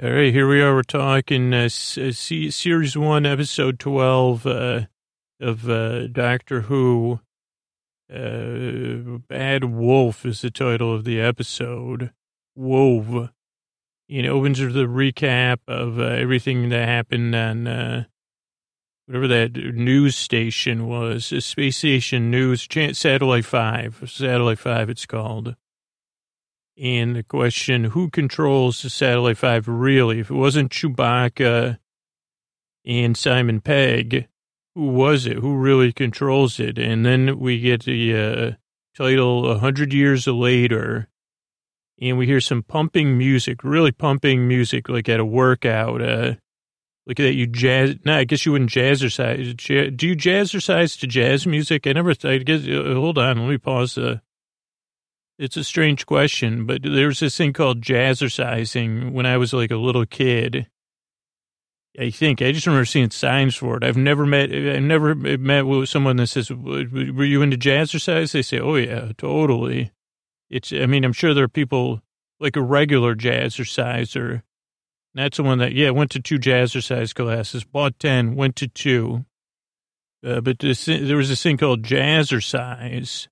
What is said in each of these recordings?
All right, here we are. We're talking uh, C- series one, episode twelve uh, of uh, Doctor Who. Uh, Bad Wolf is the title of the episode. Wove. It opens with a recap of uh, everything that happened on uh, whatever that news station was, Space Station News, Satellite Five, Satellite Five. It's called and the question, who controls the Satellite 5 really? If it wasn't Chewbacca and Simon Pegg, who was it? Who really controls it? And then we get the uh, title, A Hundred Years Later, and we hear some pumping music, really pumping music, like at a workout. Uh, look at that, you jazz. No, I guess you wouldn't jazzercise. Do you jazzercise to jazz music? I never, I guess, uh, hold on, let me pause the it's a strange question, but there's this thing called jazzercising when I was like a little kid. I think I just remember seeing signs for it. I've never met, I've never met someone that says, "Were you into jazzercise?" They say, "Oh yeah, totally." It's, I mean, I'm sure there are people like a regular jazzerciser. Not someone that, yeah, went to two jazzercise classes, bought ten, went to two. Uh, but this, there was this thing called jazzercise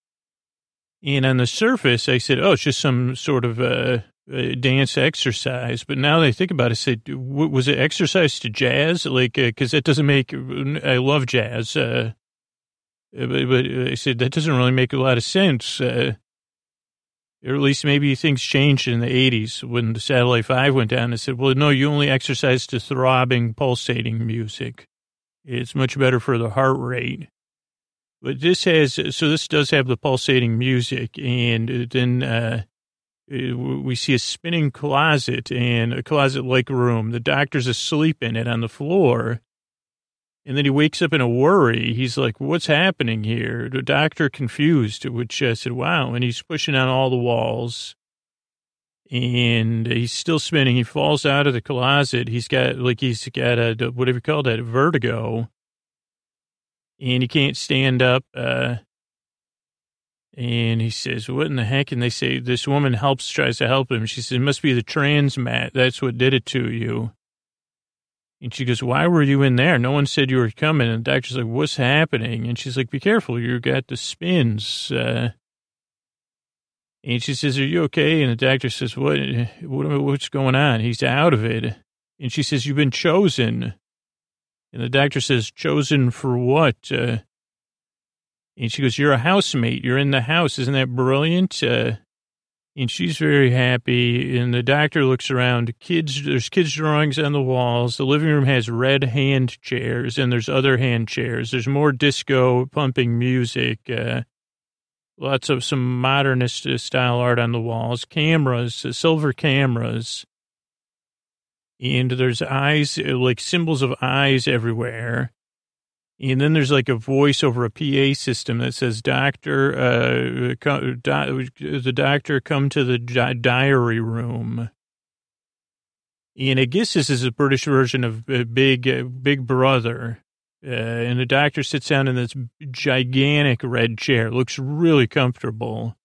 and on the surface, I said, oh, it's just some sort of uh, dance exercise. But now that I think about it, I said, was it exercise to jazz? Like, because uh, that doesn't make, I love jazz. Uh, uh, but, but, I said, that doesn't really make a lot of sense. Uh, or at least maybe things changed in the 80s when the Satellite 5 went down. I said, well, no, you only exercise to throbbing, pulsating music. It's much better for the heart rate. But this has, so this does have the pulsating music, and then uh, we see a spinning closet and a closet-like room. The doctor's asleep in it on the floor, and then he wakes up in a worry. He's like, "What's happening here?" The doctor confused, which I said, "Wow!" And he's pushing on all the walls, and he's still spinning. He falls out of the closet. He's got like he's got a whatever you call that vertigo and he can't stand up. Uh, and he says, what in the heck? And they say, this woman helps, tries to help him. She says, it must be the trans mat. That's what did it to you. And she goes, why were you in there? No one said you were coming. And the doctor's like, what's happening? And she's like, be careful. You got the spins. Uh, and she says, are you okay? And the doctor says, what, what, what's going on? He's out of it. And she says, you've been chosen. And the doctor says, chosen for what? Uh, and she goes, you're a housemate. You're in the house. Isn't that brilliant? Uh, and she's very happy. And the doctor looks around. Kids, there's kids' drawings on the walls. The living room has red hand chairs, and there's other hand chairs. There's more disco pumping music. Uh, lots of some modernist style art on the walls. Cameras, uh, silver cameras and there's eyes, uh, like symbols of eyes everywhere. And then there's like a voice over a PA system that says, "Doctor, uh, the doctor, come to the di- diary room." And I guess this is a British version of uh, Big uh, Big Brother. Uh, and the doctor sits down in this gigantic red chair. Looks really comfortable.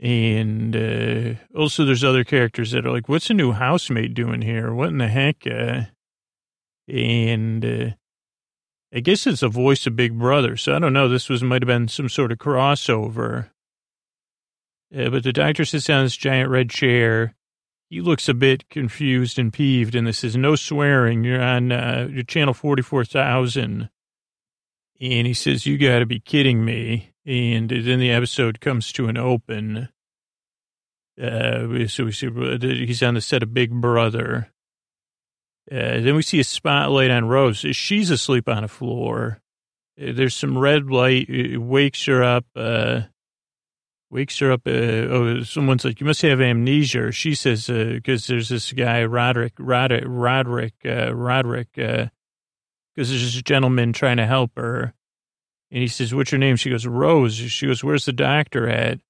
And uh, also, there's other characters that are like, "What's a new housemate doing here? What in the heck?" Uh, and uh, I guess it's a voice of Big Brother. So I don't know. This was might have been some sort of crossover. Uh, but the doctor sits down in this giant red chair. He looks a bit confused and peeved, and this is no swearing. You're on uh, your channel forty four thousand, and he says, "You got to be kidding me." And then the episode comes to an open. Uh, so we see he's on the set of Big Brother. Uh, then we see a spotlight on Rose. She's asleep on a floor. Uh, there's some red light. It wakes her up. Uh, wakes her up. Uh, oh, someone's like, "You must have amnesia." She says, "Because uh, there's this guy, Roderick, Roderick, Roderick, uh, Roderick." Because there's this gentleman trying to help her, and he says, "What's your name?" She goes, "Rose." She goes, "Where's the doctor at?"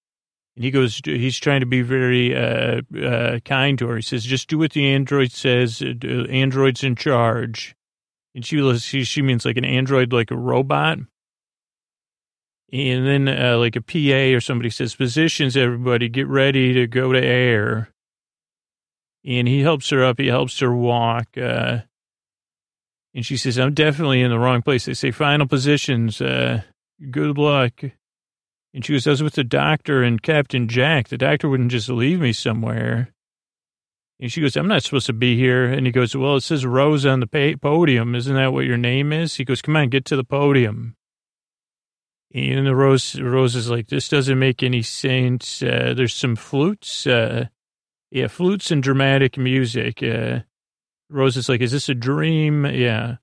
And he goes, he's trying to be very uh, uh, kind to her. He says, just do what the android says. Uh, android's in charge. And she, she, she means like an android, like a robot. And then uh, like a PA or somebody says, positions, everybody, get ready to go to air. And he helps her up. He helps her walk. Uh, and she says, I'm definitely in the wrong place. They say, final positions. Uh, good luck. And she goes, I was with the doctor and Captain Jack. The doctor wouldn't just leave me somewhere. And she goes, I'm not supposed to be here. And he goes, Well, it says Rose on the podium. Isn't that what your name is? He goes, Come on, get to the podium. And the Rose, Rose is like, This doesn't make any sense. Uh, there's some flutes. Uh, yeah, flutes and dramatic music. Uh, Rose is like, Is this a dream? Yeah.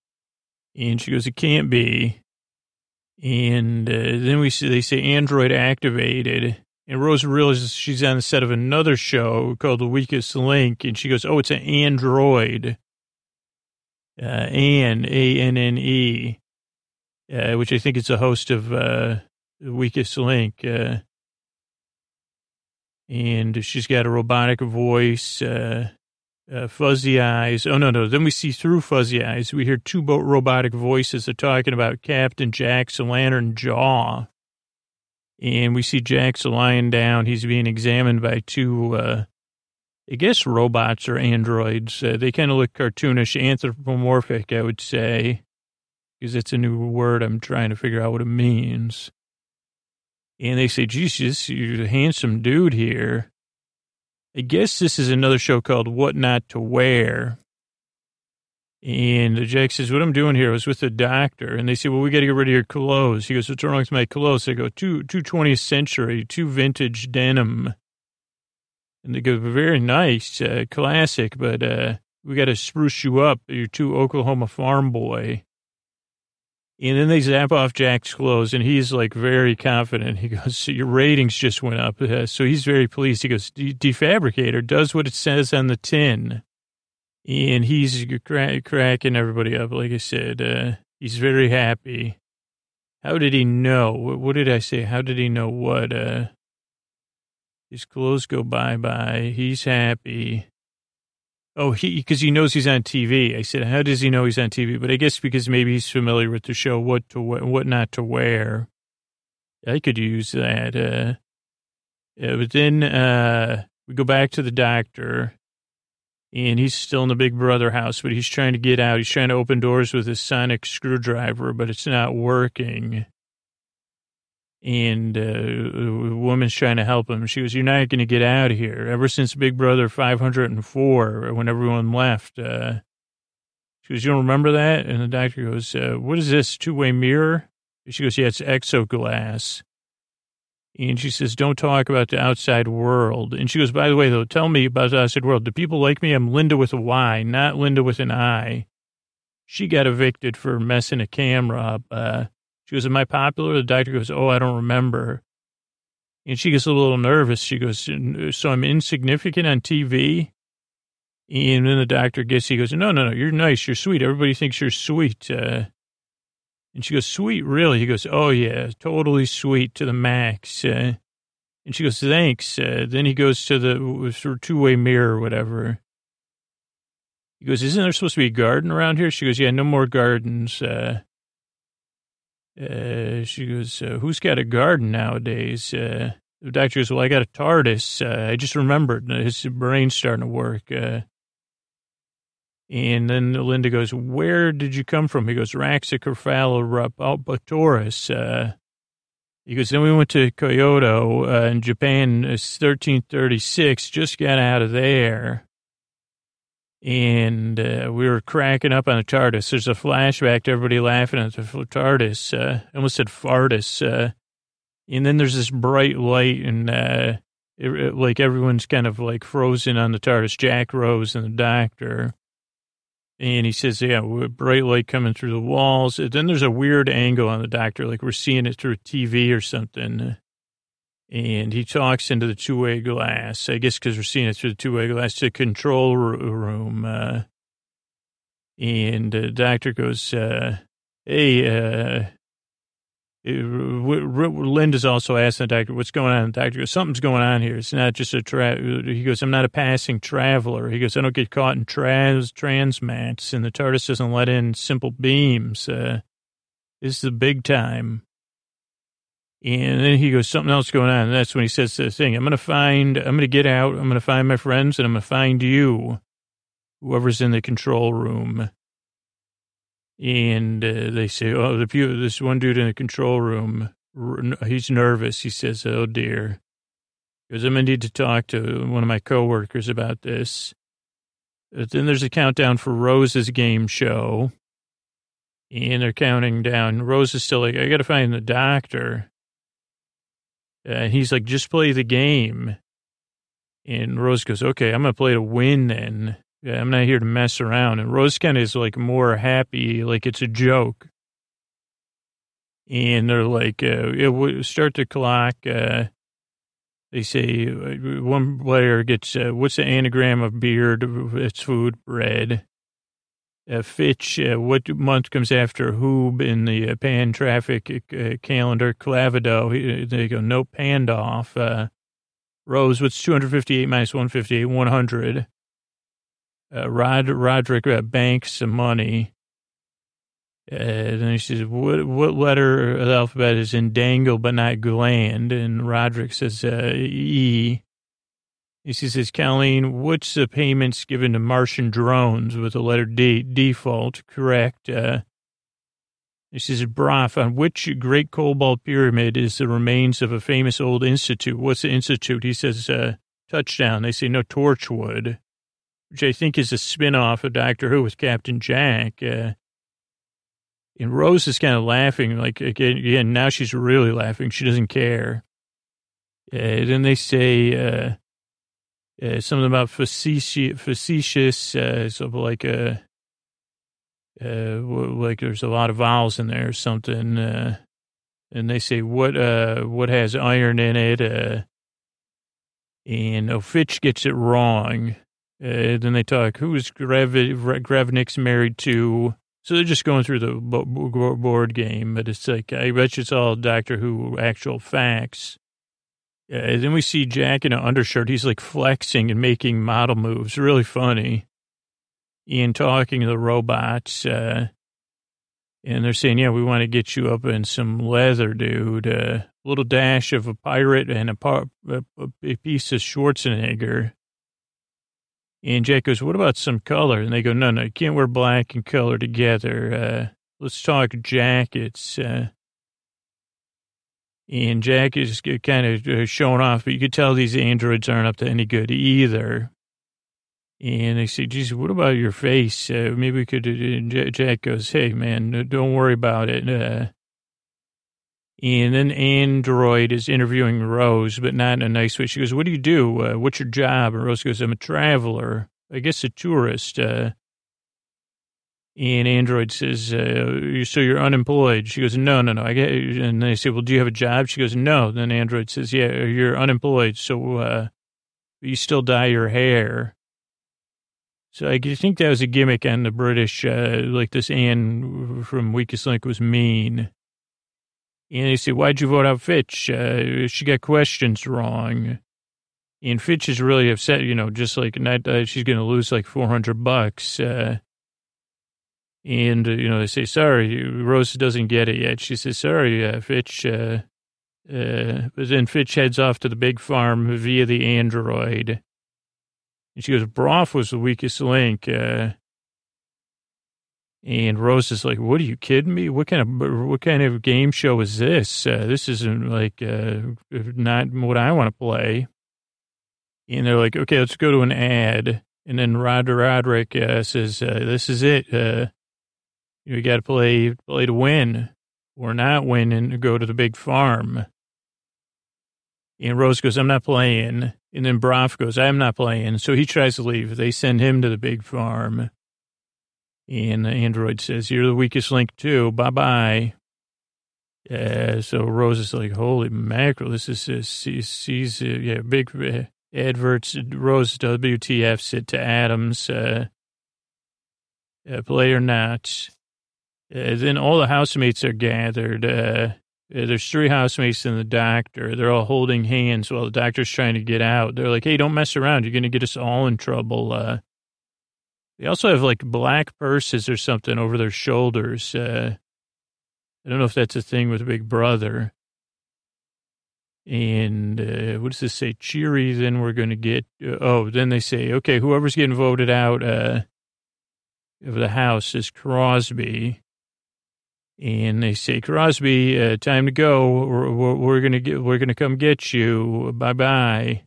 And she goes, It can't be. And uh, then we see, they say Android activated. And Rose realizes she's on the set of another show called The Weakest Link. And she goes, Oh, it's an android. Uh, Anne, A N N E, uh, which I think is a host of uh, The Weakest Link. Uh, and she's got a robotic voice, uh, uh, fuzzy eyes. Oh, no, no. Then we see through fuzzy eyes. We hear two robotic voices are talking about Captain Jack's lantern jaw and we see Jack's lying down. He's being examined by two, uh, I guess, robots or androids. Uh, they kind of look cartoonish, anthropomorphic, I would say, because it's a new word. I'm trying to figure out what it means. And they say, Jesus, you're a handsome dude here. I guess this is another show called What Not to Wear. And Jack says, what I'm doing here, was with the doctor. And they say, well, we got to get rid of your clothes. He goes, what's wrong with my clothes? I go, two, two 20th century, two vintage denim. And they go, very nice, uh, classic, but uh, we got to spruce you up. You're too Oklahoma farm boy. And then they zap off Jack's clothes, and he's like very confident. He goes, so Your ratings just went up. Uh, so he's very pleased. He goes, Defabricator does what it says on the tin and he's crack, cracking everybody up. Like I said, uh, he's very happy. How did he know? What, what, did I say? How did he know what? Uh, his clothes go bye bye. He's happy. Oh, he because he knows he's on TV. I said, how does he know he's on TV? But I guess because maybe he's familiar with the show, what to what not to wear. I could use that. Uh, yeah, but then uh, we go back to the doctor and he's still in the big brother house, but he's trying to get out. He's trying to open doors with his sonic screwdriver, but it's not working. And uh, a woman's trying to help him. She goes, You're not going to get out of here. Ever since Big Brother 504, when everyone left, uh, she goes, You don't remember that? And the doctor goes, uh, What is this? Two way mirror? She goes, Yeah, it's exoglass. And she says, don't talk about the outside world. And she goes, by the way, though, tell me about the outside world. Do people like me? I'm Linda with a Y, not Linda with an I. She got evicted for messing a camera up. Uh, she goes, am I popular? The doctor goes, oh, I don't remember. And she gets a little nervous. She goes, so I'm insignificant on TV? And then the doctor gets, he goes, no, no, no, you're nice. You're sweet. Everybody thinks you're sweet. Uh, and she goes, sweet, really? He goes, oh, yeah, totally sweet to the max. Uh, and she goes, thanks. Uh, then he goes to the two-way mirror or whatever. He goes, isn't there supposed to be a garden around here? She goes, yeah, no more gardens. Uh, uh, she goes, uh, who's got a garden nowadays? Uh, the doctor goes, well, I got a TARDIS. Uh, I just remembered his brain's starting to work. Uh, and then Linda goes, where did you come from? He goes, Raxacophalorapalpatoris. Uh, he goes, then we went to Kyoto in Japan, 1336, just got out of there. And uh, we were cracking up on the TARDIS. There's a flashback to everybody laughing at the TARDIS. Uh, I almost said fartus. Uh, and then there's this bright light, and uh, it, it, like everyone's kind of like frozen on the TARDIS. Jack Rose and the doctor. And he says, yeah, bright light coming through the walls. Then there's a weird angle on the doctor, like we're seeing it through a TV or something. And he talks into the two-way glass, I guess because we're seeing it through the two-way glass, to the control room. Uh, and the doctor goes, uh, hey, uh, Linda's also asking the doctor, what's going on? The doctor goes, something's going on here. It's not just a tra-. He goes, I'm not a passing traveler. He goes, I don't get caught in trans transmats, and the TARDIS doesn't let in simple beams. Uh, this is the big time. And then he goes, something else going on. And that's when he says the thing, I'm going to find, I'm going to get out. I'm going to find my friends and I'm going to find you, whoever's in the control room. And uh, they say, oh, the this one dude in the control room, he's nervous. He says, oh dear. Because I'm going to need to talk to one of my coworkers about this. But then there's a countdown for Rose's game show. And they're counting down. Rose is still like, I got to find the doctor. And he's like, just play the game. And Rose goes, okay, I'm going to play to win then. Yeah, I'm not here to mess around. And Rose kind of is like more happy, like it's a joke. And they're like, uh, it start the clock. Uh, they say uh, one player gets, uh, what's the anagram of beard? It's food, bread. Uh, Fitch, uh, what month comes after Hoob in the uh, pan traffic uh, calendar? Clavido, they go, no Pandoff. Uh, Rose, what's 258 minus 158? 100. Uh, Rod, Roderick uh, banks some money. and he says, what, what letter of the alphabet is in dangle but not gland? And Roderick says, E. He says, Colleen, what's the payments given to Martian drones with the letter D? Default, correct. Uh, he says, Broth, on which great cobalt pyramid is the remains of a famous old institute? What's the institute? He says, uh, touchdown. They say, no, Torchwood, which I think is a spin-off of Doctor Who with Captain Jack. Uh, and Rose is kind of laughing, like, again, again, now she's really laughing. She doesn't care. Uh, then they say, uh, uh, something about facetious, facetious uh, of like a, uh, like there's a lot of vowels in there or something. Uh, and they say, what, uh, what has iron in it? Uh, and Fitch gets it wrong. Uh, then they talk, who's Grev- Grevnick's married to? So they're just going through the board game, but it's like, I bet you it's all Doctor Who actual facts. Uh, then we see Jack in an undershirt. He's like flexing and making model moves. Really funny. Ian talking to the robots. Uh, and they're saying, yeah, we want to get you up in some leather, dude. A uh, little dash of a pirate and a, par- a, a piece of Schwarzenegger. And Jack goes, what about some color? And they go, no, no, you can't wear black and color together. Uh, let's talk jackets. Uh, and Jack is kind of uh, showing off, but you could tell these androids aren't up to any good either. And they say, geez, what about your face? Uh, maybe we could, uh, Jack goes, hey, man, don't worry about it. Uh, and then Android is interviewing Rose, but not in a nice way. She goes, what do you do? Uh, what's your job? And Rose goes, I'm a traveler. I guess a tourist. Uh, and Android says, uh, so you're unemployed. She goes, no, no, no. I get, and they say, well, do you have a job? She goes, no. Then Android says, yeah, you're unemployed. So, uh, you still dye your hair. So I think that was a gimmick on the British, uh, like this Anne from Weakest Link was mean. And they say, why'd you vote out Fitch? Uh, she got questions wrong. And Fitch is really upset, you know, just like not, uh, she's going to lose like 400 bucks. And, you know, they say, sorry, Rose doesn't get it yet. She says, sorry, uh, Fitch. Uh, uh, but then Fitch heads off to the big farm via the android. And she goes, Broth was the weakest link. Uh, and Rose is like, "What are you kidding me? What kind of what kind of game show is this? Uh, this isn't like uh, not what I want to play." And they're like, "Okay, let's go to an ad." And then Rod Roderick uh, says, uh, "This is it. You got to play play to win, or not win and go to the big farm. And Rose goes, I'm not playing. And then Broth goes, I'm not playing. So he tries to leave. They send him to the big farm. And android says, You're the weakest link, too. Bye bye. Uh, so Rose is like, Holy mackerel. This is, sees, uh, yeah, big uh, adverts. Rose WTF sit to Adams. Uh, uh, play or not. Uh, then all the housemates are gathered. Uh, uh, there's three housemates and the doctor. They're all holding hands while the doctor's trying to get out. They're like, hey, don't mess around. You're going to get us all in trouble. Uh, they also have like black purses or something over their shoulders. Uh, I don't know if that's a thing with Big Brother. And uh, what does this say? Cheery. Then we're going to get. Uh, oh, then they say, okay, whoever's getting voted out uh, of the house is Crosby. And they say, Crosby, uh, time to go. We're, we're, gonna get. We're gonna come get you. Bye bye.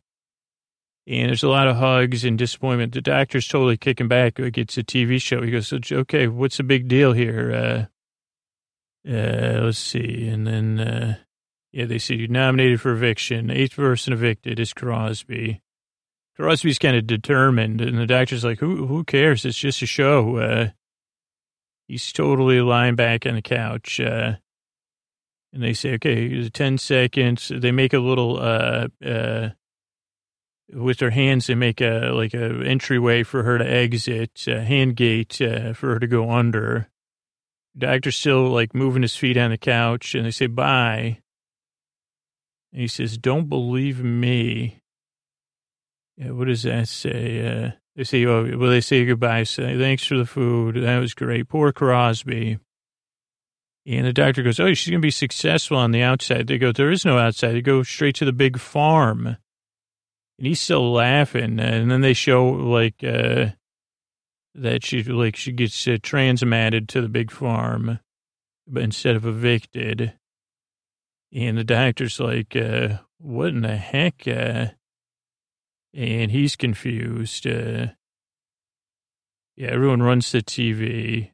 And there's a lot of hugs and disappointment. The doctor's totally kicking back like it's a TV show. He goes, okay, what's the big deal here? Uh, uh, let's see. And then, uh, yeah, they say you're nominated for eviction. Eighth person evicted is Crosby. Crosby's kind of determined, and the doctor's like, who, who cares? It's just a show. Uh, he's totally lying back on the couch. Uh, and they say, okay, 10 seconds. They make a little, uh, uh, with their hands, they make a like a entryway for her to exit, a hand gate uh, for her to go under. Doctor's still like moving his feet on the couch, and they say bye. And he says, "Don't believe me." Yeah, what does that say? They say, "Oh, well." They say goodbye. Say thanks for the food. That was great. Poor Crosby. And the doctor goes, "Oh, she's gonna be successful on the outside." They go, "There is no outside." They go straight to the big farm and he's still laughing. And then they show like uh, that she like she gets uh, transmatted to the big farm, but instead of evicted. And the doctor's like, uh, "What in the heck?" Uh, and he's confused. Uh, yeah, everyone runs to TV.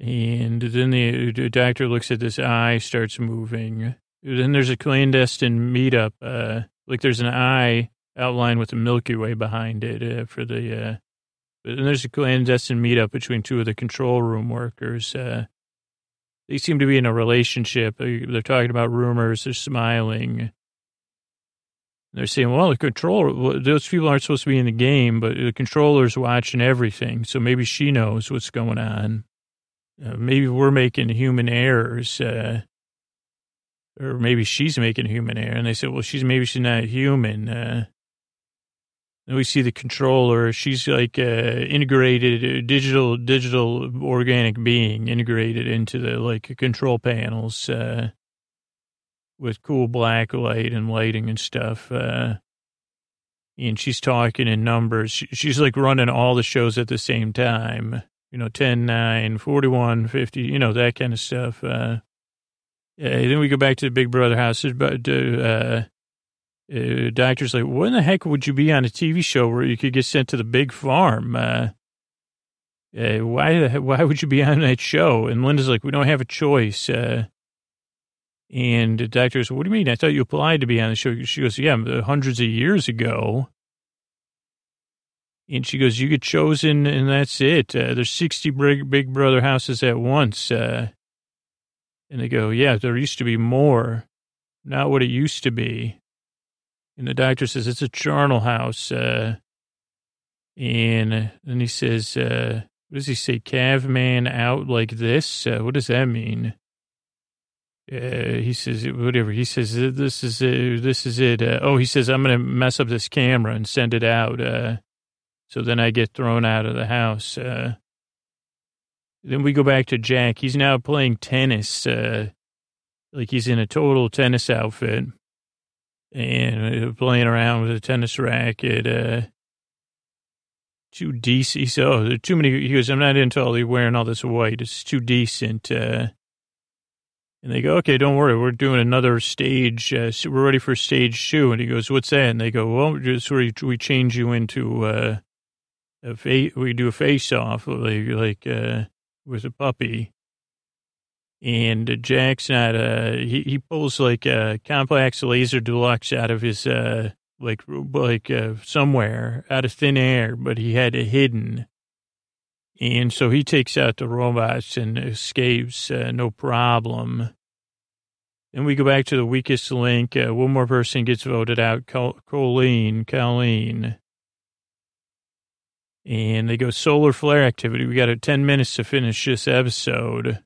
And then the, doctor looks at this eye, starts moving. Then there's a clandestine meetup uh, like there's an eye outlined with the Milky Way behind it uh, for the, uh, and there's a clandestine meetup between two of the control room workers. Uh, they seem to be in a relationship. They're talking about rumors. They're smiling. They're saying, well, the controller, those people aren't supposed to be in the game, but the controller's watching everything. So maybe she knows what's going on. Uh, maybe we're making human errors. Uh, or maybe she's making human error. And they said, well, she's maybe she's not human. Uh, and we see the controller. She's like uh, integrated uh, digital, digital organic being integrated into the like control panels uh, with cool black light and lighting and stuff. Uh, and she's talking in numbers. She, she's like running all the shows at the same time. You know, 10, 9, 41, 50, you know, that kind of stuff. Uh, then we go back to the Big Brother house. But uh, uh, doctor's like, "When the heck would you be on a TV show where you could get sent to the big farm? Uh, uh, why why would you be on that show?" And Linda's like, "We don't have a choice." Uh, and the doctor goes, "What do you mean? I thought you applied to be on the show." She goes, "Yeah, hundreds of years ago." And she goes, "You get chosen, and that's it. Uh, there's 60 big, brother houses at once." Uh, and they go, yeah, there used to be more, not what it used to be. And the doctor says, it's a charnel house. Uh, and then he says, uh, what does he say? Caveman out like this? Uh, what does that mean? Uh, he says, whatever. He says, this is it. This is it. Uh, oh, he says, I'm going to mess up this camera and send it out. Uh, so then I get thrown out of the house. Uh, then we go back to Jack. He's now playing tennis. Uh, like he's in a total tennis outfit and uh, playing around with a tennis racket. Uh, too decent. So are too many. He goes, I'm not into all you wearing all this white. It's too decent. Uh, and they go, okay, don't worry. We're doing another stage. Uh, we're ready for stage two. And he goes, what's that? And they go, well, just we, we change you into uh, a face. We do a face off, like like uh, with a puppy. And Jack's not, uh, he, he pulls like a compact laser deluxe out of his, uh, like, like, uh, somewhere out of thin air, but he had it hidden. And so he takes out the robots and escapes, uh, no problem. Then we go back to the weakest link. Uh, one more person gets voted out, Colleen, Colleen. And they go solar flare activity. We got 10 minutes to finish this episode.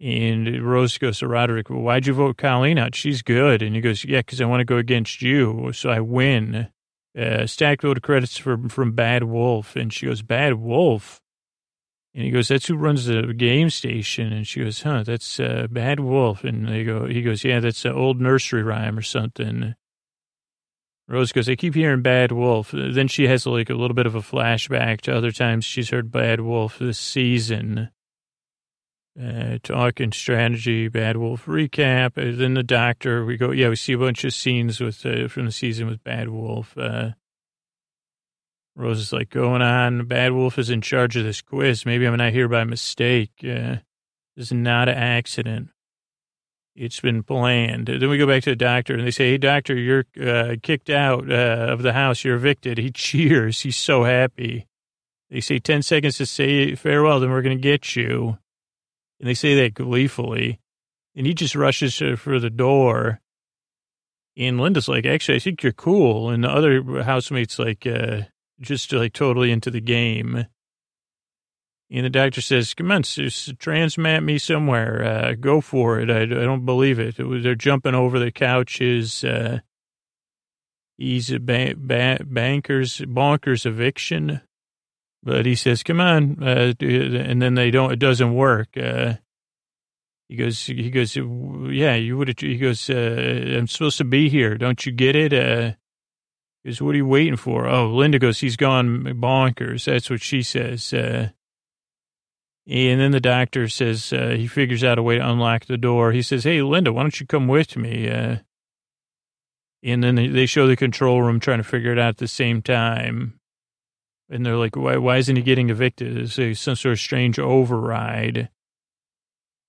And Rose goes to Roderick, well, why'd you vote Colleen out? She's good. And he goes, yeah, because I want to go against you. So I win. Uh, stacked vote of credits from, from Bad Wolf. And she goes, Bad Wolf? And he goes, that's who runs the game station. And she goes, huh, that's uh, Bad Wolf. And they go, he goes, yeah, that's an old nursery rhyme or something. Rose goes, I keep hearing Bad Wolf. Then she has like a little bit of a flashback to other times she's heard Bad Wolf this season. Uh, talking strategy, Bad Wolf recap. Uh, then the doctor, we go, yeah, we see a bunch of scenes with uh, from the season with Bad Wolf. Uh, Rose is like, going on. Bad Wolf is in charge of this quiz. Maybe I'm not here by mistake. Uh, this is not an accident. It's been planned. Then we go back to the doctor and they say, Hey, doctor, you're uh, kicked out uh, of the house. You're evicted. He cheers. He's so happy. They say 10 seconds to say farewell, then we're going to get you. And they say that gleefully. And he just rushes for the door. And Linda's like, Actually, I think you're cool. And the other housemate's like, uh, just like totally into the game. And the doctor says, come on, transmat me somewhere. Uh, go for it. I, I don't believe it. it was, they're jumping over the couches. Uh, he's a ba- ba- banker's, bonkers eviction. But he says, come on. Uh, and then they don't, it doesn't work. Uh, he goes, he goes, yeah, you would he goes, uh, I'm supposed to be here. Don't you get it? Uh, he goes, what are you waiting for? Oh, Linda goes, he's gone bonkers. That's what she says. Uh, and then the doctor says uh, he figures out a way to unlock the door. He says, "Hey, Linda, why don't you come with me?" Uh, and then they show the control room trying to figure it out at the same time. And they're like, "Why? Why isn't he getting evicted? Is it some sort of strange override?"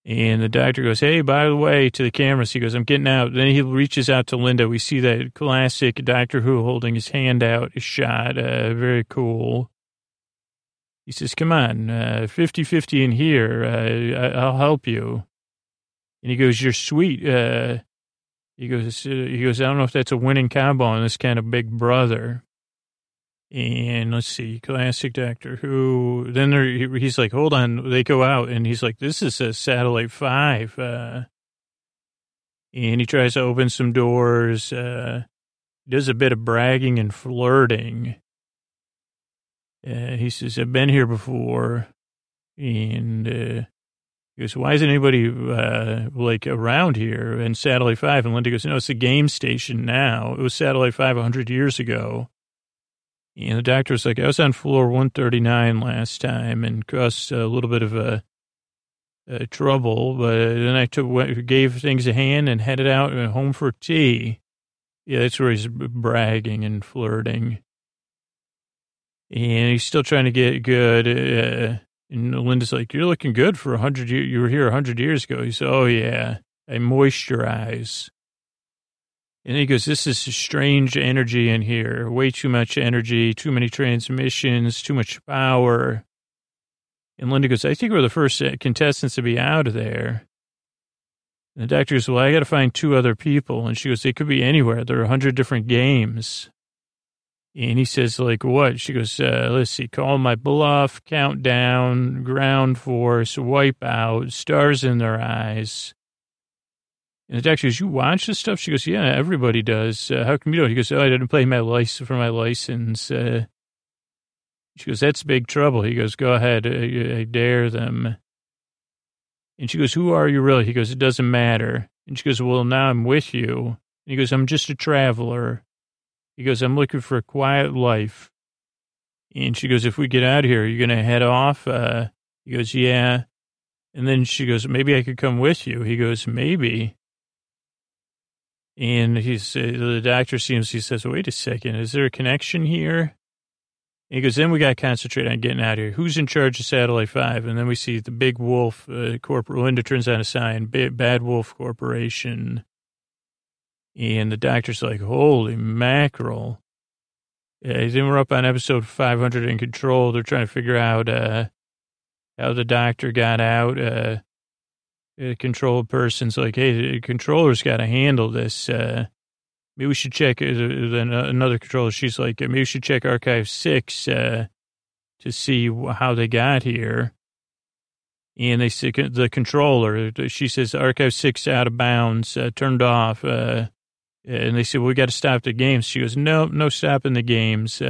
And the doctor goes, "Hey, by the way," to the cameras, he goes, "I'm getting out." Then he reaches out to Linda. We see that classic Doctor Who holding his hand out shot. Uh, very cool. He says, come on, uh, 50-50 in here. Uh, I'll help you. And he goes, you're sweet. Uh, he goes, he goes, I don't know if that's a winning combo on this kind of big brother. And let's see, classic Doctor Who. Then he's like, hold on. They go out and he's like, this is a satellite five. Uh, and he tries to open some doors. Uh, does a bit of bragging and flirting. Uh, he says, I've been here before. And uh, he goes, why isn't anybody uh, like around here? And Satellite 5. And Linda goes, no, it's a game station now. It was Satellite 5 100 years ago. And the doctor was like, I was on floor 139 last time and caused a little bit of a, a trouble. But then I took, gave things a hand and headed out home for tea. Yeah, that's where he's bragging and flirting and he's still trying to get good. Uh, and Linda's like, "You're looking good for a hundred. You were here a hundred years ago." He said, "Oh yeah, I moisturize." And he goes, "This is strange energy in here. Way too much energy. Too many transmissions. Too much power." And Linda goes, "I think we're the first contestants to be out of there." And the doctor goes, "Well, I got to find two other people." And she goes, "They could be anywhere. There are a hundred different games." And he says, like, what? She goes, uh, let's see, call my bluff, countdown, ground force, wipe out, stars in their eyes. And the doctor goes, you watch this stuff? She goes, yeah, everybody does. Uh, how come you don't? He goes, oh, I didn't play my license for my license. Uh, she goes, that's big trouble. He goes, go ahead. I, I dare them. And she goes, who are you really? He goes, it doesn't matter. And she goes, well, now I'm with you. And he goes, I'm just a traveler. He goes, I'm looking for a quiet life. And she goes, if we get out of here, are you going to head off? Uh, he goes, yeah. And then she goes, maybe I could come with you. He goes, maybe. And he's, uh, the doctor seems, he says, wait a second, is there a connection here? He goes, then we got to concentrate on getting out of here. Who's in charge of Satellite 5? And then we see the Big Wolf uh, Corporate. Linda turns on a sign, Bad Wolf Corporation. And the doctor's like, holy mackerel. Yeah, then we're up on episode 500 in control. They're trying to figure out uh, how the doctor got out. Uh, the control person's like, hey, the controller's got to handle this. Uh, maybe we should check. Then uh, another controller, she's like, maybe we should check Archive 6 uh, to see how they got here. And they the controller, she says, Archive 6 out of bounds, uh, turned off. Uh, and they said, well, we got to stop the games. She goes, no, no stopping the games.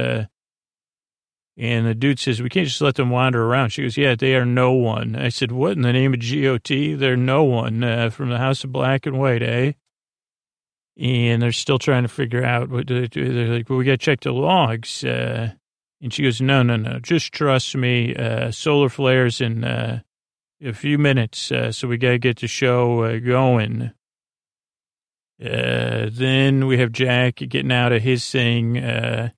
And the dude says, we can't just let them wander around. She goes, yeah, they are no one. I said, what in the name of GOT? They're no one uh, from the House of Black and White, eh? And they're still trying to figure out what to do. They're like, well, we got to check the logs. Uh, and she goes, no, no, no, just trust me. Uh, solar flares in uh, a few minutes. Uh, so we got to get the show uh, going. Then we have Jack getting out of his thing.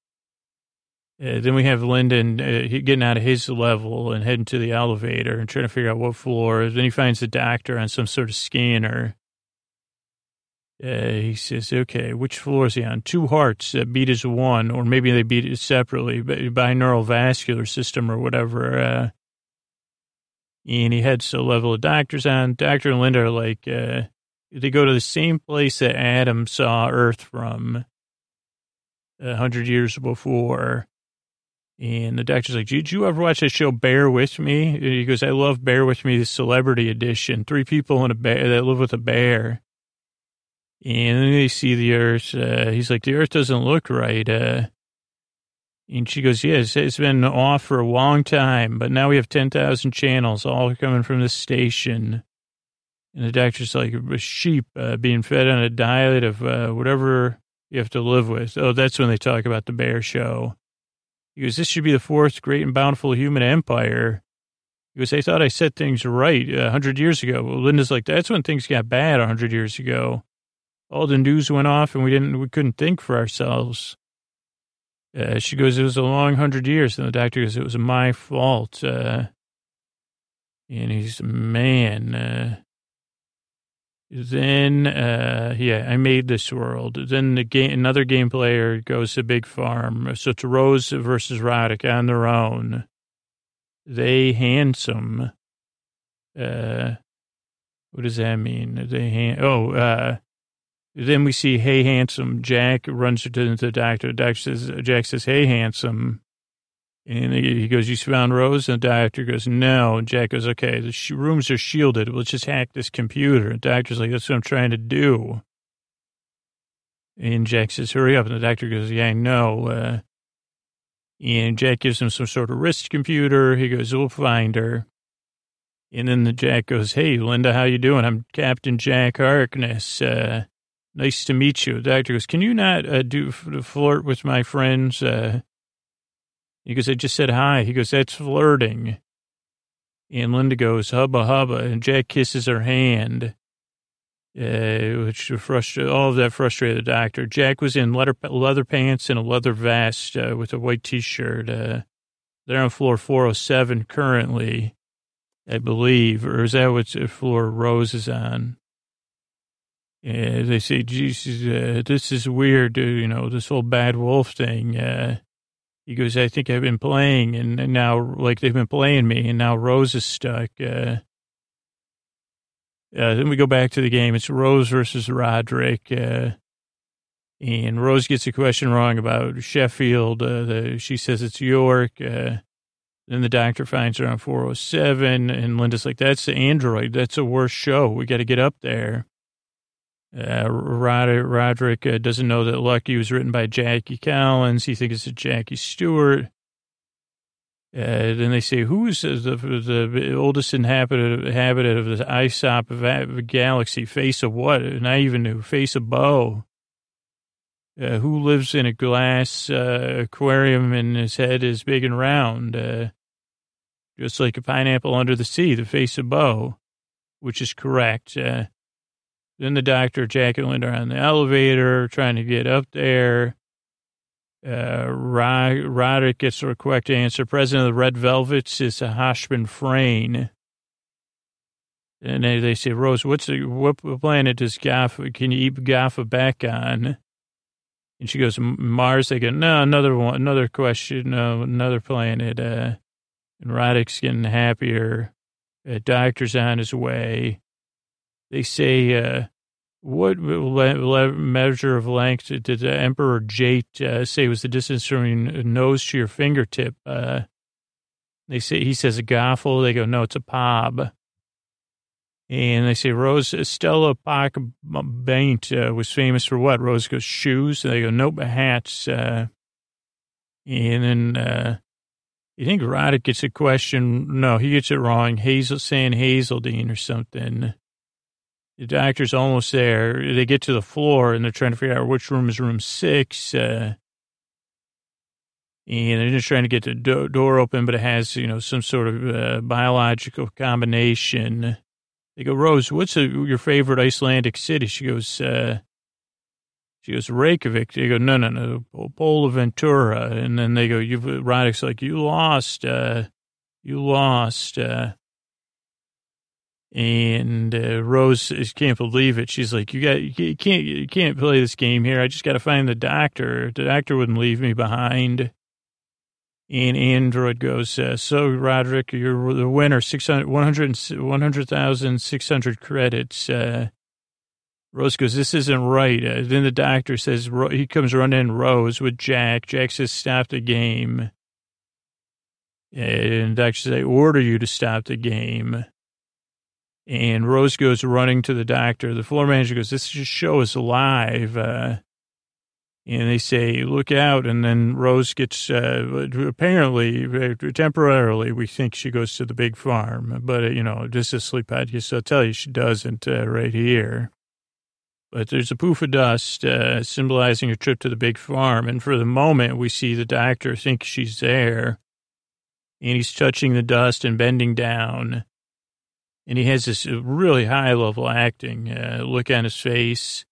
Uh, then we have Lyndon uh, getting out of his level and heading to the elevator and trying to figure out what floor. Then he finds the doctor on some sort of scanner. Uh, he says, okay, which floor is he on? Two hearts uh, beat as one, or maybe they beat it separately, but binaural vascular system or whatever. Uh, and he heads to level of doctors on. Doctor and Linda are like, uh, they go to the same place that Adam saw Earth from a hundred years before. And the doctor's like, did you ever watch that show Bear With Me? And he goes, I love Bear With Me, the celebrity edition. Three people in a bear that live with a bear. And then they see the earth. Uh, he's like, the earth doesn't look right. Uh, and she goes, yes, it's been off for a long time, but now we have 10,000 channels all coming from this station. And the doctor's like, a sheep uh, being fed on a diet of uh, whatever you have to live with. Oh, that's when they talk about the bear show. He goes, this should be the fourth great and bountiful human empire. He goes, they thought I said things right a hundred years ago. Well, Linda's like, that's when things got bad a hundred years ago. All the news went off and we didn't, we couldn't think for ourselves. Uh, she goes, it was a long hundred years. And the doctor goes, it was my fault. Uh, and he's, man, uh, then, uh, yeah, I made this world. Then the game, another game player goes to Big Farm. So it's Rose versus Roddick on their own. They handsome. Uh, what does that mean? They oh, uh, then we see, hey, handsome. Jack runs to the doctor. Doctor says, Jack says, hey, handsome. And he goes, you found Rose? And the doctor goes, no. And Jack goes, okay, the sh- rooms are shielded. Let's just hack this computer. And the doctor's like, that's what I'm trying to do. And Jack says, hurry up. And the doctor goes, yeah, know. Uh, and Jack gives him some sort of wrist computer. He goes, we'll find her. And then the Jack goes, hey, Linda, how you doing? I'm Captain Jack Harkness. Uh, nice to meet you. The doctor goes, can you not uh, do flirt with my friends? Uh, he goes, I just said hi. He goes, that's flirting. And Linda goes, hubba hubba. And Jack kisses her hand, uh, which frustrated, all of that frustrated the doctor. Jack was in leather, leather pants and a leather vest uh, with a white t-shirt. Uh, they're on floor 407 currently, I believe. Or is that what floor Rose is on? Yeah, they say, Jesus, uh, this is weird, you know, this whole bad wolf thing. Uh, he goes, I think I've been playing and, now, like, they've been playing me and now Rose is stuck. Uh, uh, then we go back to the game. It's Rose versus Roderick. Uh, and Rose gets a question wrong about Sheffield. Uh, the, she says it's York. Uh, then the doctor finds her on 407. And Linda's like, that's the android. That's a worse show. We got to get up there. Uh, Rod- Roderick uh, doesn't know that Lucky was written by Jackie Collins. He thinks it's Jackie Stewart. Uh, then they say, who is the, the oldest inhabitant, of the ISOP galaxy? Face of what? And I even knew. Face of Boe. Uh, who lives in a glass uh, aquarium and his head is big and round, uh, just like a pineapple under the sea, the face of Boe, which is correct. Uh, then the doctor, Jack and Linda are on the elevator trying to get up there. Uh, Roderick gets the correct answer. President of the Red Velvets is a Hoshman Frayne. And they, they say, Rose, what's the, what planet does Gaffa, can you eat Gaffa back on? And she goes, Mars. They go, no, another one, another question, no, another planet. Uh, and Roderick's getting happier. Uh, doctor's on his way. They say, uh, what measure of length did the Emperor Jate uh, say was the distance from your nose to your fingertip? Uh, they say he says a gaffle. They go, no, it's a pob. And they say Rose Stella Park Baint uh, was famous for what? Rose goes shoes. And they go, nope, hats. Uh, and then uh, You think Roddick gets a question? No, he gets it wrong. Hazel saying Hazeldine or something. The doctor's almost there. They get to the floor and they're trying to figure out which room is room six. Uh, and they're just trying to get the do- door open, but it has, you know, some sort of uh, biological combination. They go, Rose, what's a, your favorite Icelandic city? She goes, uh, she goes, Reykjavik. They go, no, no, no, Bonaventura. And then they go, you've, Roddick's like, you lost, uh, you lost, uh, and uh, Rose can't believe it. She's like, "You got, you can't, you can't play this game here. I just got to find the doctor. The doctor wouldn't leave me behind." And Android goes, uh, "So Roderick, you're the winner. 600, 100,600 credits." Uh, Rose goes, this isn't right. Uh, then the doctor says, he comes running in, Rose, with Jack. Jack says, stop the game. And the doctor says, I order you to stop the game. And Rose goes running to the doctor. The floor manager goes, this show is live. Uh, and they say, look out. And then Rose gets, uh, apparently, uh, temporarily, we think she goes to the big farm. But, uh, you know, just a sleep podcast, I'll tell you, she doesn't uh, right here. But there's a poof of dust uh, symbolizing a trip to the big farm. And for the moment, we see the doctor think she's there. And he's touching the dust and bending down. And he has this really high level acting uh, look on his face.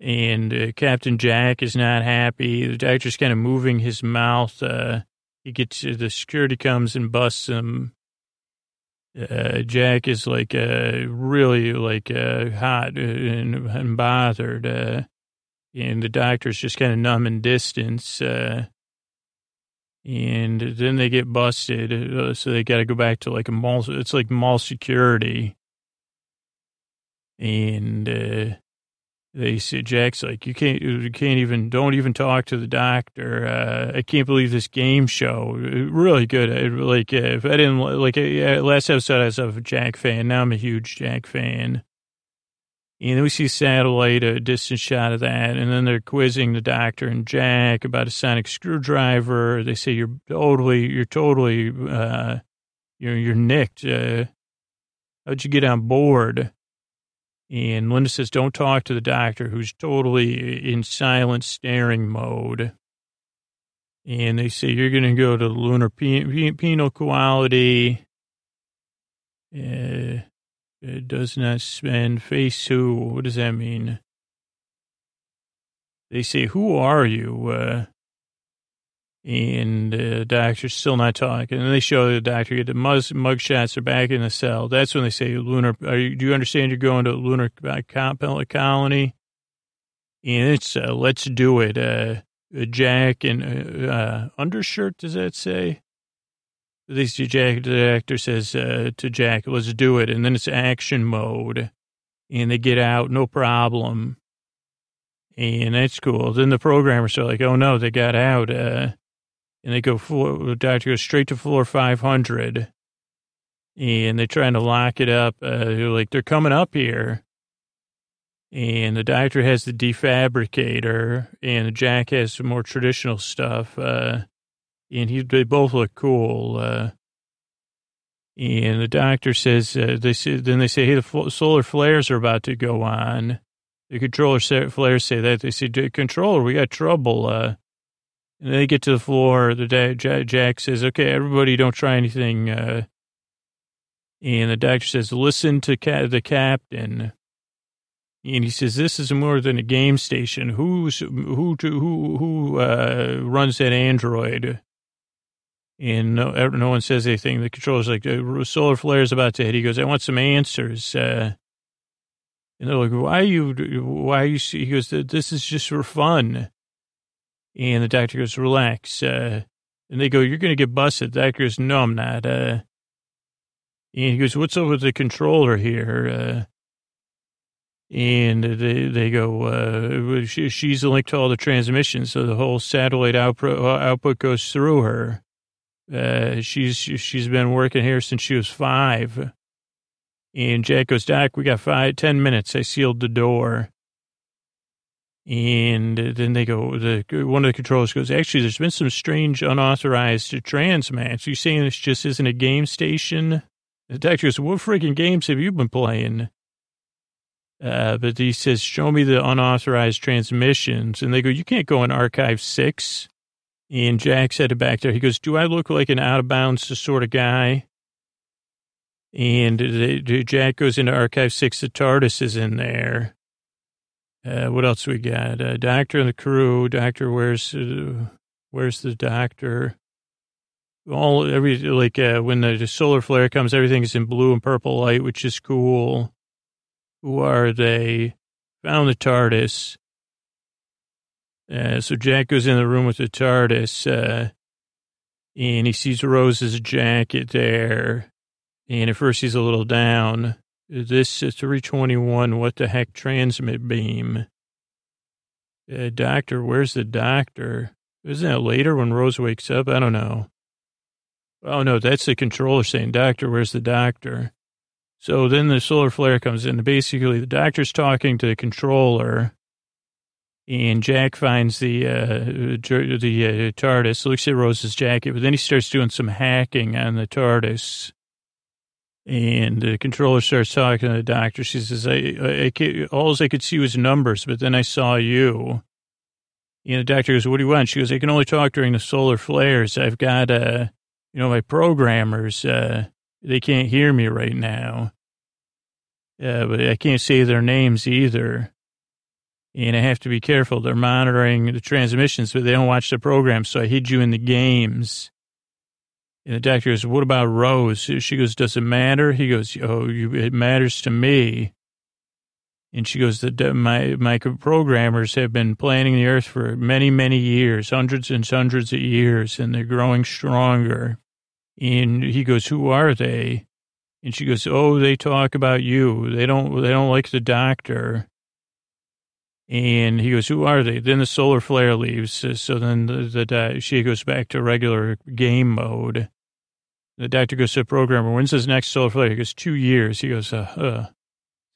And uh, Captain Jack is not happy. The doctor's kind of moving his mouth. Uh, he gets the security comes and busts him uh, Jack is like uh, really like uh, hot and, and bothered, uh, and the doctor's just kind of numb in distance. Uh, and then they get busted, uh, so they got to go back to like a mall. It's like mall security, and uh, they said, Jack's like, you can't, you can't even, don't even talk to the doctor. Uh, I can't believe this game show. Really good. Like, if I didn't, like, last episode I was a Jack fan. Now I'm a huge Jack fan. And then we see satellite, a distant shot of that. And then they're quizzing the doctor and Jack about a sonic screwdriver. They say, you're totally, you're totally, uh, you're, you're nicked. Uh, how'd you get on board? And Lynda says, don't talk to the doctor, who's totally in silent staring mode. And they say, you're going to go to lunar penal quality. Uh, it does not spend face who. What does that mean? They say, who are you? Uh, and the doctor's still not talking. And they show the doctor get the mug, mug shots are back in the cell. That's when they say, "Lunar, you, do you understand you're going to lunar colony?" And it's uh, let's do it. Uh, Jack and uh, uh, undershirt. Does that say? At least Jack, actor says uh, to Jack, "Let's do it." And then it's action mode, and they get out, no problem. And that's cool. Then the programmers are like, "Oh no, they got out." Uh, and they go the doctor goes straight to floor 500 and they're trying to lock it up. Uh, they're like, they're coming up here. And the doctor has the defabricator and Jack has some more traditional stuff. Uh, and he, they both look cool. Uh, and the doctor says, uh, they say, then they say, hey, the solar flares are about to go on. The controller flares say that. They say, controller, we got trouble. Uh, and they get to the floor. The dad, Jack says, "Okay, everybody, don't try anything." Uh, and the doctor says, "Listen to ca- the captain." And he says, "This is more than a game station. Who's who? To, who who uh, runs that android?" And no, no one says anything. The controller's like, uh, "Solar flare's about to hit." He goes, "I want some answers." Uh, and they're like, "Why are you? Why are you?" He goes, "This is just for fun." And the doctor goes, relax. Uh, and they go, you're going to get busted. The doctor goes, no, I'm not. Uh, and he goes, what's up with the controller here? Uh, and they, they go, uh, she, she's the link to all the transmissions. So the whole satellite output, uh, output goes through her. Uh, she's, she's been working here since she was five. And Jack goes, Doc, we got five, ten minutes. I sealed the door. And then they go, the one of the controllers goes, actually, there's been some strange unauthorized transmats. You saying this just isn't a game station? The doctor goes, what freaking games have you been playing? Uh, but he says, show me the unauthorized transmissions. And they go, you can't go in archive six. And Jack Jack's headed back there. He goes, do I look like an out of bounds sort of guy? And Jack goes into archive six. The TARDIS is in there. Uh, what else we got? Uh, doctor and the crew. Doctor, where's uh, where's the doctor? All every like uh, when the solar flare comes, everything is in blue and purple light, which is cool. Who are they? Found the TARDIS. Uh, so Jack goes in the room with the TARDIS, uh, and he sees Rose's jacket there. And at first he's a little down. This is 321, what the heck, transmit beam? Uh, doctor, where's the doctor? Isn't that later when Rose wakes up? I don't know. Oh, no, that's the controller saying, Doctor, where's the doctor? So then the solar flare comes in. Basically, the doctor's talking to the controller, and Jack finds the uh, the uh, TARDIS, looks at Rose's jacket, but then he starts doing some hacking on the TARDIS. And the controller starts talking to the doctor. She says, I, I, I all I could see was numbers, but then I saw you. And the doctor goes, what do you want? She goes, I can only talk during the solar flares. I've got, uh, you know, my programmers, uh, they can't hear me right now. Uh, but I can't say their names either. And I have to be careful. They're monitoring the transmissions, but they don't watch the program. So I hid you in the games. And the doctor goes, what about Rose? She goes, does it matter? He goes, oh, you, it matters to me. And she goes, the, my, my programmers have been planning the earth for many, many years, hundreds and hundreds of years, and they're growing stronger. And he goes, who are they? And she goes, oh, they talk about you. They don't, they don't like the doctor. And he goes, who are they? Then the solar flare leaves. So then the, the, she goes back to regular game mode. The doctor goes to the programmer, when's his next solar flare? He goes, two years. He goes, uh, uh.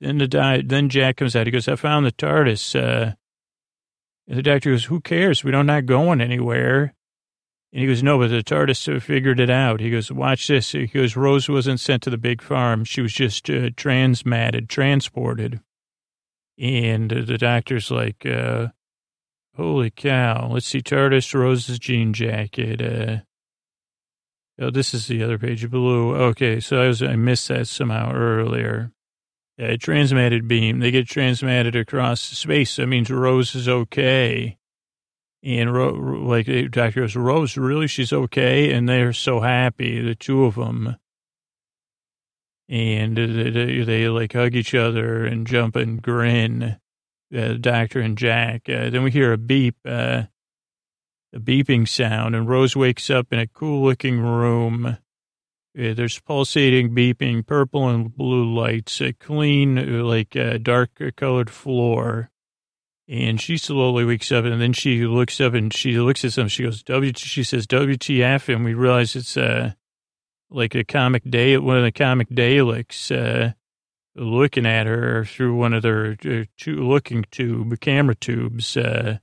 Then the di- then Jack comes out. He goes, I found the TARDIS. Uh, and the doctor goes, who cares? We don't not going anywhere. And he goes, no, but the TARDIS figured it out. He goes, watch this. He goes, Rose wasn't sent to the big farm. She was just uh, transmatted, transported. And the doctor's like, uh, holy cow. Let's see, TARDIS, Rose's jean jacket. Uh, oh, this is the other page, blue. Okay, so I was, I missed that somehow earlier. Yeah, transmitted beam. They get transmitted across space. That means Rose is okay. And Ro- like Doctor goes, Rose, really, she's okay, and they're so happy, the two of them and they, they, like hug each other and jump and grin, uh, Doctor and Jack. Uh, then we hear a beep, uh, a beeping sound, and Rose wakes up in a cool looking room. Uh, there's pulsating, beeping, purple and blue lights, a clean, like uh, dark colored floor. And she slowly wakes up, and then she looks up and she looks at something. She goes, "W." She says, "WTF?" And we realize it's uh, like a comic day, one of the comic Daleks, uh, looking at her through one of their uh, two, looking tube, camera tubes. Uh,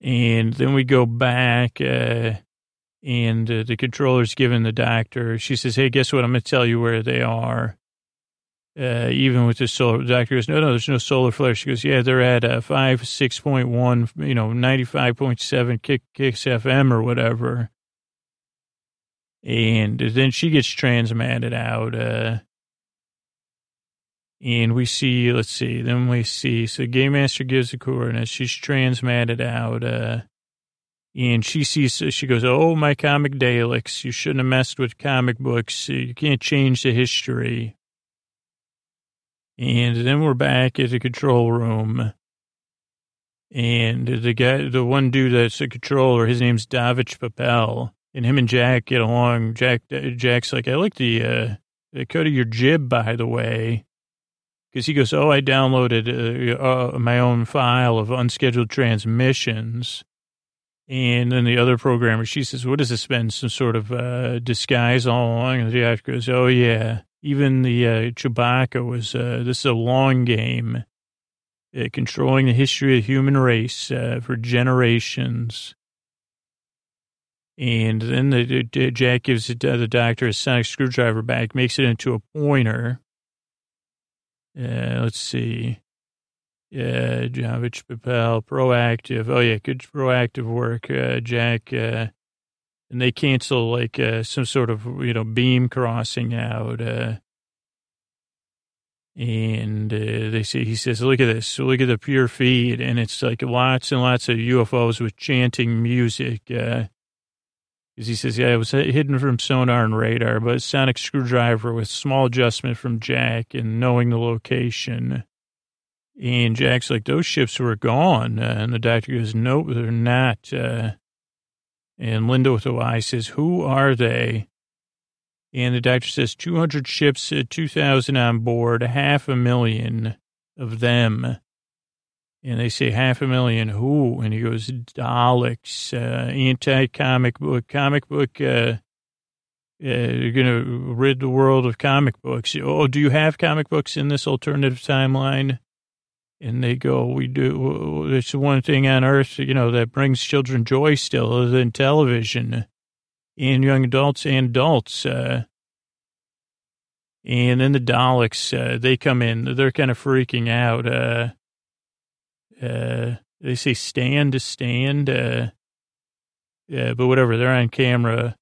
and then we go back, uh, and the controller's giving the doctor, she says, Hey, guess what? I'm going to tell you where they are. Uh, even with the solar, the doctor goes, no, no, there's no solar flare. She goes, yeah, they're at uh, 5, 6.1, you know, 95.7 kick, kicks FM or whatever and then she gets transmatted out. Uh, and we see, let's see, then we see, so Game Master gives the coordinates. She's transmatted out. Uh, and she sees, she goes, Oh, my comic Daleks, you shouldn't have messed with comic books. You can't change the history. And then we're back at the control room. And the guy, the one dude that's the controller, his name's Davich Papel and him and Jack get along. Jack, Jack's like, I like the, uh, of your jib, by the way. Because he goes, oh, I downloaded uh, uh, my own file of unscheduled transmissions. And then the other programmer, she says, what has this been? Some sort of uh, disguise all along? And Jack goes, oh, yeah. Even the uh, Chewbacca was, uh, this is a long game. uh, controlling the history of the human race uh, for generations. And then the, the Jack gives the, the doctor a sonic screwdriver back, makes it into a pointer. Uh, let's see. Yeah, Javich Papel, proactive. Oh, yeah, good proactive work, uh, Jack. Uh, and they cancel like uh, some sort of, you know, beam crossing out. Uh, and uh, they say, he says, look at this. Look at the pure feed. And it's like lots and lots of UFOs with chanting music. He says, yeah, it was hidden from sonar and radar, but sonic screwdriver with small adjustment from Jack and knowing the location. And Jack's like, those ships were gone. Uh, and the doctor goes, nope, they're not. Uh, and Lynda with the Y says, who are they? And the doctor says 200 ships, uh, 2,000 on board, half a million of them. And they say half a million who? And he goes, Daleks, uh, anti-comic book, comic book, uh, uh, you're going to rid the world of comic books. Oh, do you have comic books in this alternative timeline? And they go, we do. It's the one thing on earth, you know, that brings children joy still other than television and young adults and adults. Uh, and then the Daleks, uh, they come in. They're kind of freaking out. Uh, uh, they say stand to stand. Uh, yeah, but whatever. They're on camera,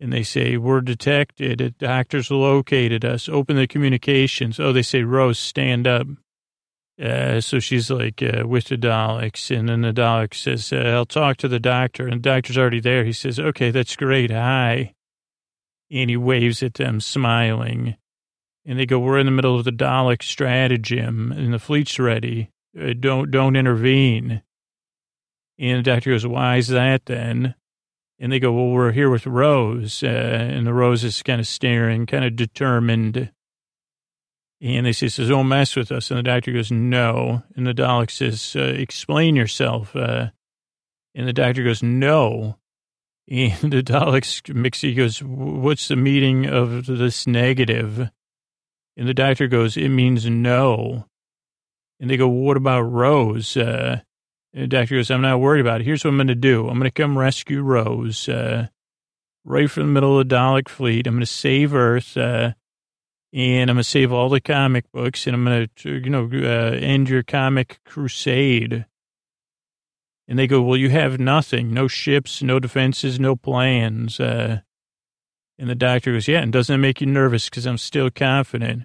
and they say we're detected. Doctors located us. Open the communications. Oh, they say Rose, stand up. Uh, so she's like uh, with the Daleks, and then the Dalek says, uh, "I'll talk to the doctor." And the doctor's already there. He says, "Okay, that's great. Hi," and he waves at them, smiling. And they go, "We're in the middle of the Dalek stratagem, and the fleet's ready. Uh, don't don't intervene." And the doctor goes, "Why is that then?" And they go, "Well, we're here with Rose," uh, and the Rose is kind of staring, kind of determined. And they say, says, don't mess with us. And the doctor goes, no. And the Dalek says, uh, explain yourself. Uh, and the doctor goes, no. And the Dalek mix, he goes, what's the meaning of this negative? And the doctor goes, it means no. And they go, well, what about Rose? Uh, the doctor goes, I'm not worried about it. Here's what I'm going to do. I'm going to come rescue Rose, uh, right from the middle of the Dalek fleet. I'm going to save Earth. Uh, and I'm going to save all the comic books and I'm going to, you know, uh, end your comic crusade. And they go, well, you have nothing, no ships, no defenses, no plans. Uh, and the doctor goes, yeah, and doesn't it make you nervous because I'm still confident?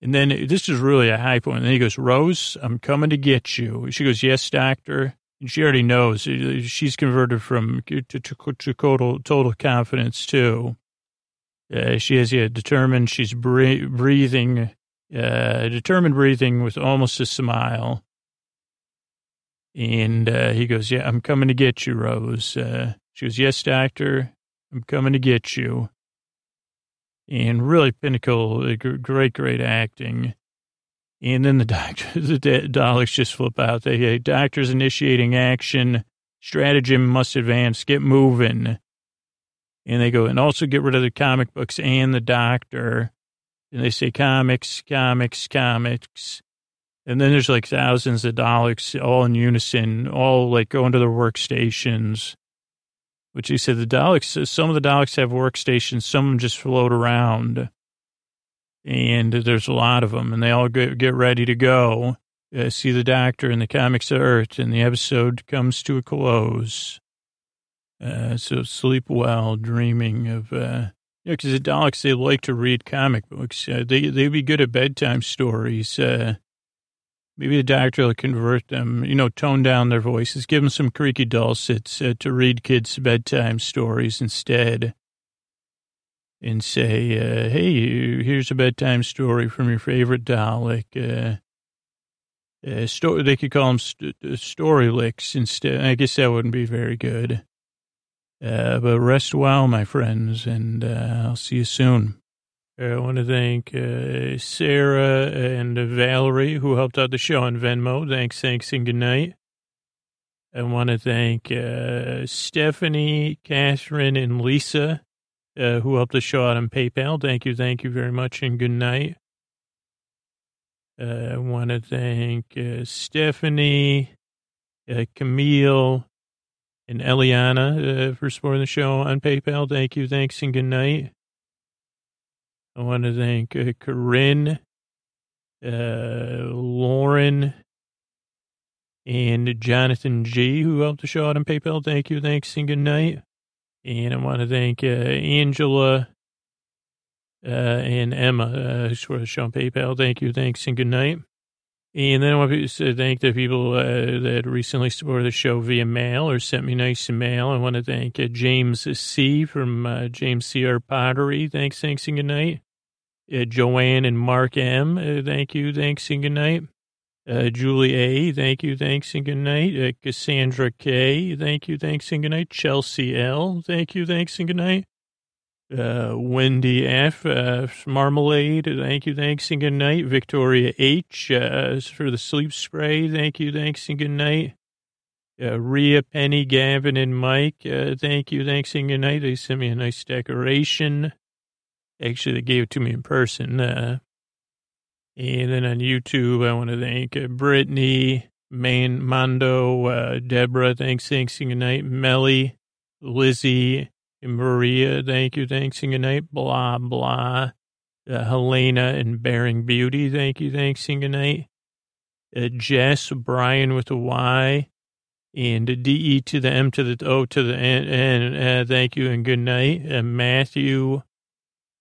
And then this is really a high point. And then he goes, Rose, I'm coming to get you. She goes, yes, doctor. And she already knows. She's converted from to, to, to total, total confidence too. Uh, she has yeah, determined. She's breathing, uh, determined breathing with almost a smile. And uh, he goes, "Yeah, I'm coming to get you, Rose." Uh, she goes, "Yes, doctor, I'm coming to get you." And really pinnacle, uh, great, great acting. And then the doctors, the Daleks just flip out. They, hey, doctor's initiating action. Stratagem must advance. Get moving. And they go, and also get rid of the comic books and the doctor. And they say comics, comics, comics. And then there's like thousands of Daleks all in unison, all like going to their workstations. Which he said the Daleks, some of the Daleks have workstations, some of them just float around. And there's a lot of them, and they all get, get ready to go. Uh, see the doctor in the comics of Earth, and the episode comes to a close. Uh, so sleep well, dreaming of, uh, yeah, because the Daleks, they like to read comic books. Uh, they, they'd be good at bedtime stories. Uh, maybe the doctor will convert them, you know, tone down their voices, give them some creaky dulcets uh, to read kids bedtime stories instead. And say, uh, hey, here's a bedtime story from your favorite Dalek. Uh, uh, story, they could call them st- uh, story licks instead. I guess that wouldn't be very good. Uh, but rest well, my friends, and uh, I'll see you soon. I want to thank uh, Sarah and Valerie who helped out the show on Venmo. Thanks, thanks, and good night. I want to thank uh, Stephanie, Catherine, and Lisa uh, who helped the show out on PayPal. Thank you, thank you very much, and good night. Uh, I want to thank uh, Stephanie, uh, Camille, and Eliana for supporting the show on PayPal. Thank you, thanks, and good night. I want to thank uh, Corinne, uh, Lauren, and Jonathan G, who helped the show out on PayPal. Thank you, thanks, and good night. And I want to thank uh, Angela uh, and Emma for show on PayPal. Thank you, thanks, and good night. And then I want to thank the people uh, that recently supported the show via mail or sent me nice mail. I want to thank uh, James C. from uh, James C.R. Pottery. Thanks, thanks, and good night. Uh, Joanne and Mark M. Uh, thank you, thanks, and good night. Uh, Julie A. Thank you, thanks, and good night. Uh, Cassandra K. Thank you, thanks, and good night. Chelsea L. Thank you, thanks, and good night. Uh, Wendy F. Uh, Marmalade. Thank you, thanks, and good night. Victoria H. For the sleep spray. Thank you, thanks, and good night. Uh, Rhea, Penny, Gavin, and Mike. Thank you, thanks, and good night. They sent me a nice decoration. Actually, they gave it to me in person. Uh, and then on YouTube, I want to thank uh, Brittany, Main, Mondo, uh, Deborah. Thanks, thanks, and good night. Melly, Lizzie, and Maria, thank you, thanks, and good night. Blah, blah. Uh, Helena and Bearing Beauty, thank you, thanks, and good night. Uh, Jess, Brian with a Y, and D-E to the M to the O to the N, and uh, thank you and good night. Uh, Matthew,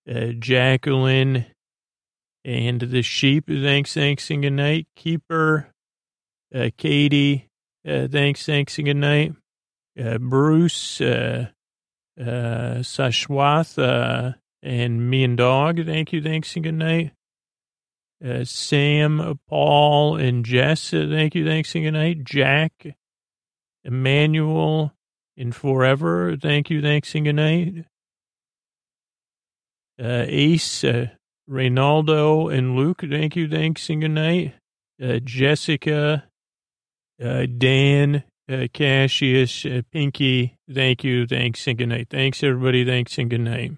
uh, Jacqueline, and the sheep, thanks, thanks, and good night. Keeper, uh, Katie, uh, thanks, thanks, and good night. Uh, Bruce, uh, uh, Sashwath, and me and dog. Thank you. Thanks and good night. Uh, Sam, Paul, and Jess. Uh, thank you. Thanks and good night. Jack, Emmanuel, and forever. Thank you. Thanks and good night. Uh, Ace, uh, Reynaldo, and Luke. Thank you. Thanks and good night. Uh, Jessica, uh, Dan, uh, Cassius, uh, Pinky, thank you, thanks, and good night. Thanks, everybody. Thanks, and good night.